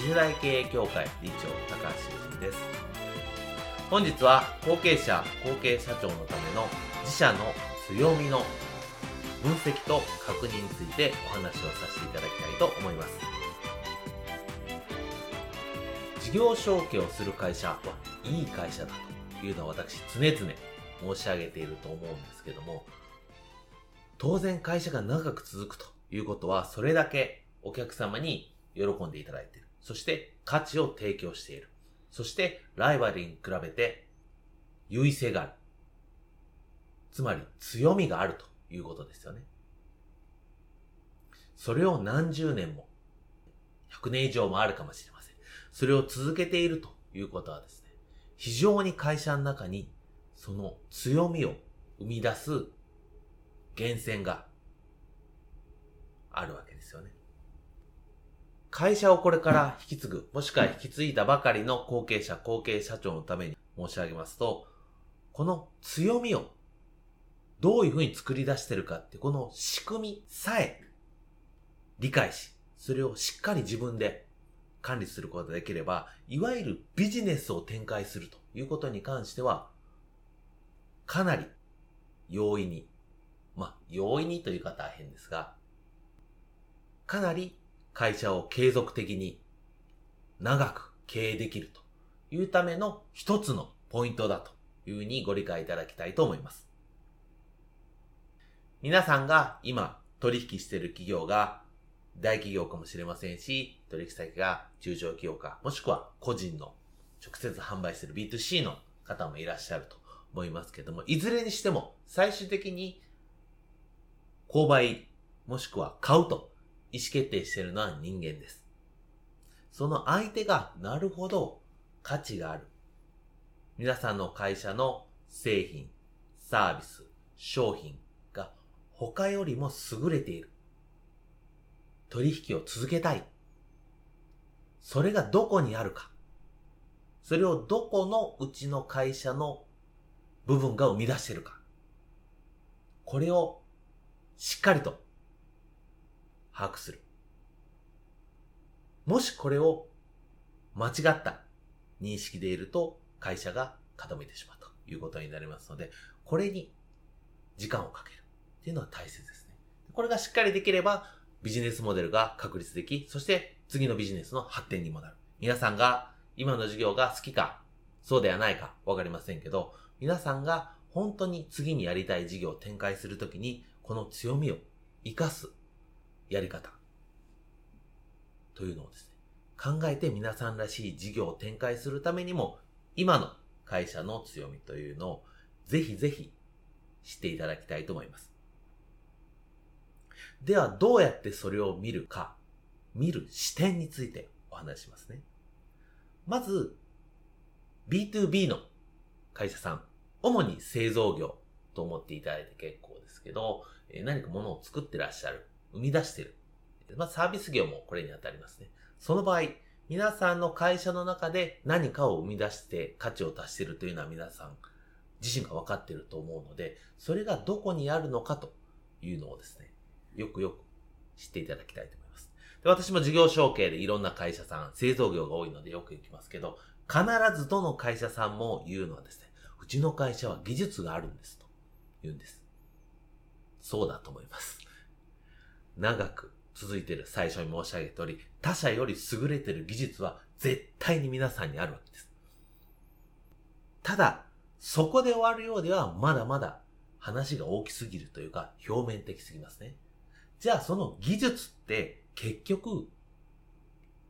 次世代経営協会理事長高橋修人です。本日は後継者後継社長のための自社の強みの分析と確認についてお話をさせていただきたいと思います。事業承継をする会社はいい会社だというのは私常々申し上げていると思うんですけども当然会社が長く続くということはそれだけお客様に喜んでいただいている。そして価値を提供している。そしてライバルに比べて優位性がある。つまり強みがあるということですよね。それを何十年も、100年以上もあるかもしれません。それを続けているということはですね、非常に会社の中にその強みを生み出す源泉があるわけですよね。会社をこれから引き継ぐ、もしくは引き継いだばかりの後継者、後継社長のために申し上げますと、この強みをどういうふうに作り出してるかって、この仕組みさえ理解し、それをしっかり自分で管理することができれば、いわゆるビジネスを展開するということに関しては、かなり容易に、まあ、容易にという方は変ですが、かなり会社を継続的に長く経営できるというための一つのポイントだというふうにご理解いただきたいと思います。皆さんが今取引している企業が大企業かもしれませんし、取引先が中小企業か、もしくは個人の直接販売している B2C の方もいらっしゃると思いますけども、いずれにしても最終的に購買もしくは買うと意思決定してるのは人間です。その相手がなるほど価値がある。皆さんの会社の製品、サービス、商品が他よりも優れている。取引を続けたい。それがどこにあるか。それをどこのうちの会社の部分が生み出しているか。これをしっかりと把握する。もしこれを間違った認識でいると会社が傾いてしまうということになりますので、これに時間をかけるっていうのは大切ですね。これがしっかりできればビジネスモデルが確立でき、そして次のビジネスの発展にもなる。皆さんが今の授業が好きか、そうではないかわかりませんけど、皆さんが本当に次にやりたい事業を展開するときに、この強みを活かすやり方というのをですね、考えて皆さんらしい事業を展開するためにも、今の会社の強みというのをぜひぜひ知っていただきたいと思います。では、どうやってそれを見るか、見る視点についてお話しますね。まず、B2B の会社さん、主に製造業と思っていただいて結構ですけど、何か物を作ってらっしゃる。生み出してる。まあ、サービス業もこれに当たりますね。その場合、皆さんの会社の中で何かを生み出して価値を足してるというのは皆さん自身が分かってると思うので、それがどこにあるのかというのをですね、よくよく知っていただきたいと思います。で私も事業承継でいろんな会社さん、製造業が多いのでよく行きますけど、必ずどの会社さんも言うのはですね、うちの会社は技術があるんですと言うんです。そうだと思います。長く続いている最初に申し上げた通り、他社より優れている技術は絶対に皆さんにあるわけです。ただ、そこで終わるようではまだまだ話が大きすぎるというか表面的すぎますね。じゃあその技術って結局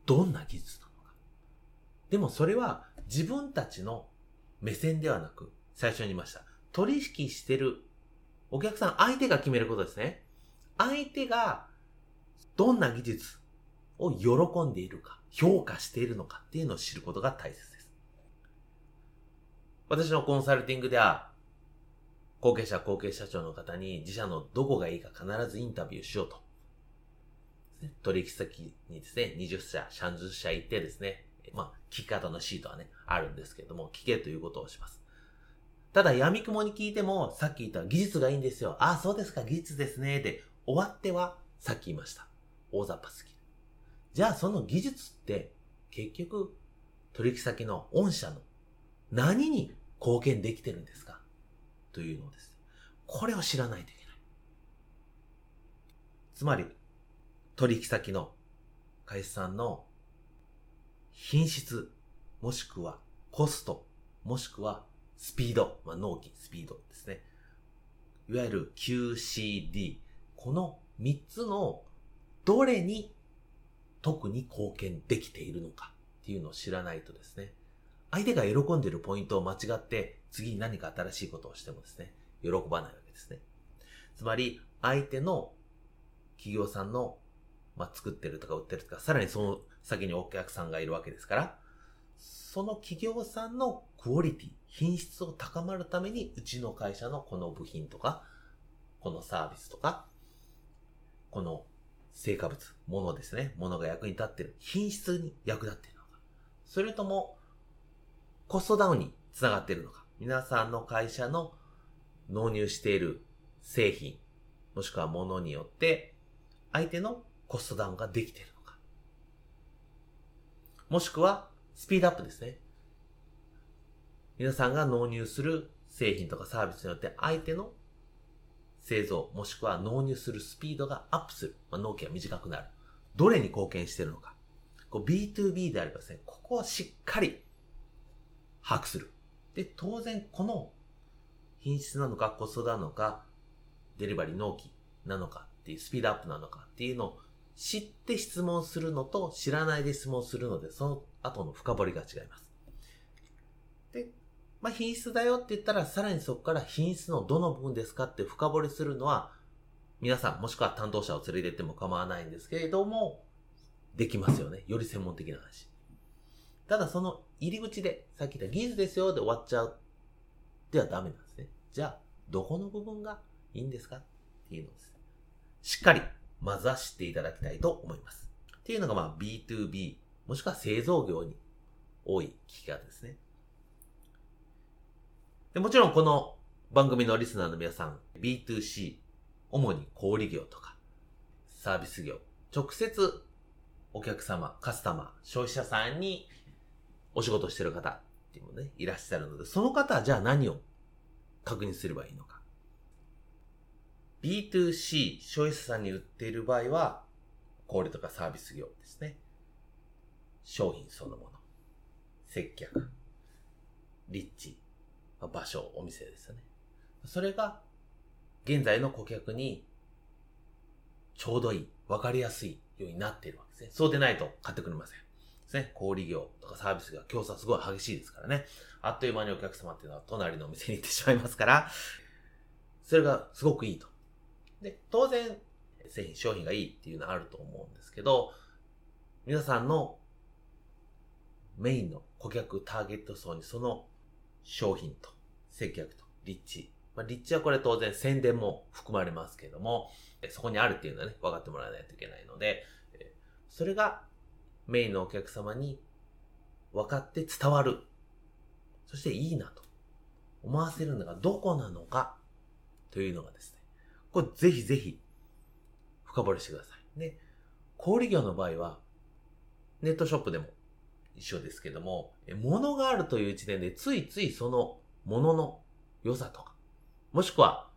どんな技術なのか。でもそれは自分たちの目線ではなく、最初に言いました。取引してるお客さん、相手が決めることですね。相手がどんな技術を喜んでいるか、評価しているのかっていうのを知ることが大切です。私のコンサルティングでは、後継者、後継社長の方に自社のどこがいいか必ずインタビューしようと。取引先にですね、20社、30社行ってですね、まあ、聞き方のシートはね、あるんですけども、聞けということをします。ただ、闇雲に聞いても、さっき言った技術がいいんですよ。ああ、そうですか、技術ですね。で、終わっては、さっき言いました。大雑把すぎる。じゃあ、その技術って、結局、取引先の御社の何に貢献できてるんですか？というのです。これを知らないといけない。つまり、取引先の会社さんの品質、もしくはコスト、もしくはスピード、まあ、納期、スピードですね。いわゆる QCD。この3つのどれに特に貢献できているのかっていうのを知らないとですね、相手が喜んでいるポイントを間違って、次に何か新しいことをしてもですね、喜ばないわけですね。つまり、相手の企業さんの、まあ、作ってるとか売ってるとか、さらにその先にお客さんがいるわけですから、その企業さんのクオリティ、品質を高まるために、うちの会社のこの部品とか、このサービスとか、この成果物、ものですね。ものが役に立ってる。品質に役立っているのか。それとも、コストダウンにつながっているのか。皆さんの会社の納入している製品、もしくはものによって、相手のコストダウンができているのか。もしくは、スピードアップですね。皆さんが納入する製品とかサービスによって相手の製造、もしくは納入するスピードがアップする。まあ、納期が短くなる。どれに貢献しているのか。B2B であればですね、ここをしっかり把握する。で、当然この品質なのかコストなのか、デリバリー納期なのかっていうスピードアップなのかっていうのを知って質問するのと知らないで質問するので、その後の深掘りが違います。まあ、品質だよって言ったら、さらにそこから品質のどの部分ですかって深掘りするのは、皆さん、もしくは担当者を連れてっても構わないんですけれども、できますよね。より専門的な話。ただその入り口で、さっき言った技術ですよで終わっちゃう。ではダメなんですね。じゃあ、どこの部分がいいんですか？っていうのです。しっかり、まずは知っていただきたいと思います。っていうのが、まあ、B2B、もしくは製造業に多い聞き方ですね。でもちろんこの番組のリスナーの皆さん、B2C、主に小売業とか、サービス業、直接お客様、カスタマー、消費者さんにお仕事してる方っていうのね、いらっしゃるので、その方はじゃあ何を確認すればいいのか。B2C、消費者さんに売っている場合は、小売とかサービス業ですね。商品そのもの。接客。立地。場所、お店ですよね。それが、現在の顧客に、ちょうどいい、わかりやすいようになっているわけですね。そうでないと買ってくれません。ですね。小売業とかサービスが競争すごい激しいですからね。あっという間にお客様っていうのは隣のお店に行ってしまいますから、それがすごくいいと。で、当然、製品、商品がいいっていうのはあると思うんですけど、皆さんのメインの顧客ターゲット層にその商品と接客と立地。まあ、立地はこれ当然宣伝も含まれますけれども、そこにあるっていうのはね、分かってもらわないといけないので、それがメインのお客様に分かって伝わる。そしていいなと思わせるのがどこなのかというのがですね、これぜひぜひ深掘りしてください。で、小売業の場合は、ネットショップでも一緒ですけども、物があるという時点でついついその物の良さとか、もしくは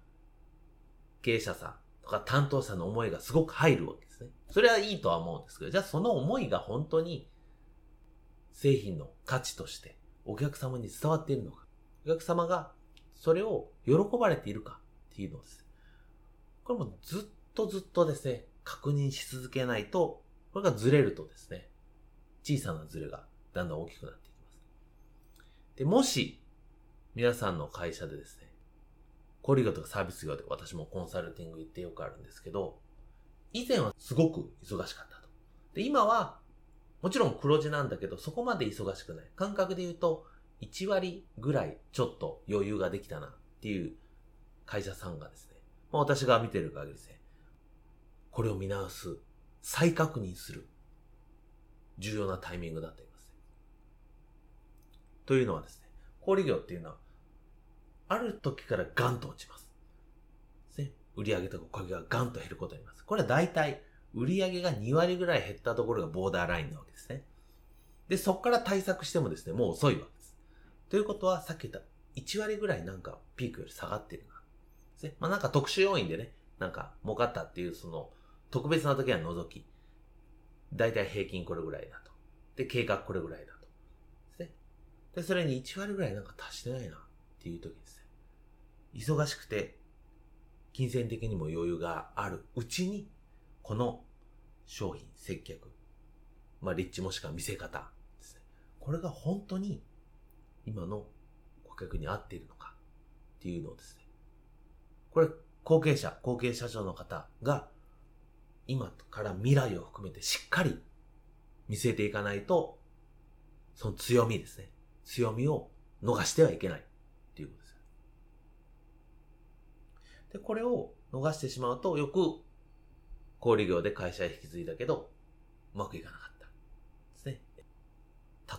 経営者さんとか担当者の思いがすごく入るわけですね。それはいいとは思うんですけど、じゃあその思いが本当に製品の価値としてお客様に伝わっているのか。お客様がそれを喜ばれているかっていうのです、これもずっとずっとですね、確認し続けないと、これがずれるとですね、小さなずれがだんだん大きくなっていきます。で、もし、皆さんの会社でですね、小売業とかサービス業で私もコンサルティング行ってよくあるんですけど、以前はすごく忙しかったと。で、今は、もちろん黒字なんだけど、そこまで忙しくない。感覚で言うと、1割ぐらいちょっと余裕ができたなっていう会社さんがですね、まあ、私が見てる限りですね、これを見直す、再確認する、重要なタイミングだと言います、ね。というのはですね、小売業っていうのは、ある時からガンと落ちます。ね、売上とかおかげがガンと減ることになります。これは大体、売上が2割ぐらい減ったところがボーダーラインなわけですね。で、そこから対策してもですね、もう遅いわけです。ということは、さっき言った1割ぐらいなんかピークより下がってるな。ですね。まあなんか特殊要因でね、なんか儲かったっていうその特別な時は除き、だいたい平均これぐらいだと。で、計画これぐらいだと。ですね。で、それに1割ぐらいなんか足してないなっていう時ですね。忙しくて、金銭的にも余裕があるうちに、この商品、接客、まあ、立地もしくは見せ方ですね。これが本当に今の顧客に合っているのかっていうのをですね。これ、後継者、後継社長の方が今から未来を含めてしっかり見据えていかないと、その強みですね。強みを逃してはいけないっていうことです。で、これを逃してしまうと、よく小売業で会社へ引き継いだけど、うまくいかなかった。ですね。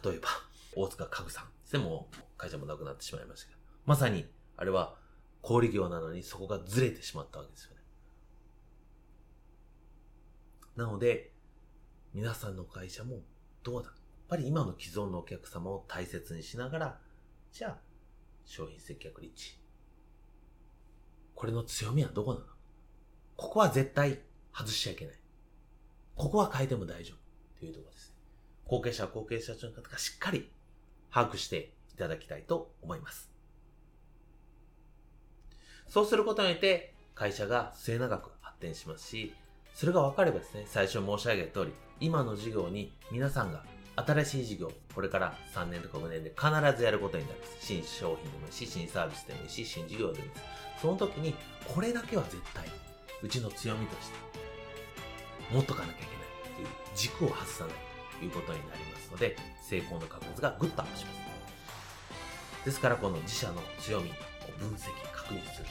例えば、大塚家具さんですね。もう会社もなくなってしまいましたけど。まさに、あれは小売業なのにそこがずれてしまったわけですよね。なので、皆さんの会社もどうだ？やっぱり今の既存のお客様を大切にしながら、じゃあ、商品接客立地。これの強みはどこなの？ここは絶対外しちゃいけない。ここは変えても大丈夫。というところですね。後継者、後継者長の方がしっかり把握していただきたいと思います。そうすることによって、会社が末永く発展しますし、それが分かればですね、最初申し上げた通り、今の事業に皆さんが新しい事業、これから3年とか5年で必ずやることになります。新商品でもいいし、新サービスでもいいし、新事業でもいいです。その時に、これだけは絶対、うちの強みとして、持っとかなきゃいけないっていう軸を外さないということになりますので、成功の確率がぐっとアップします。ですから、この自社の強みを分析、確認する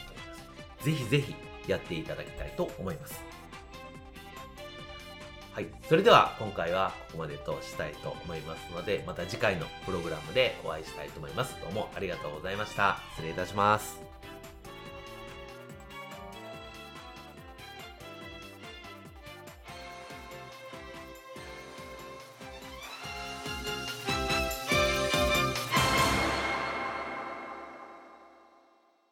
というです、ぜひぜひやっていただきたいと思います。はい。それでは今回はここまでとしたいと思いますので、また次回のプログラムでお会いしたいと思います。どうもありがとうございました。失礼いたします。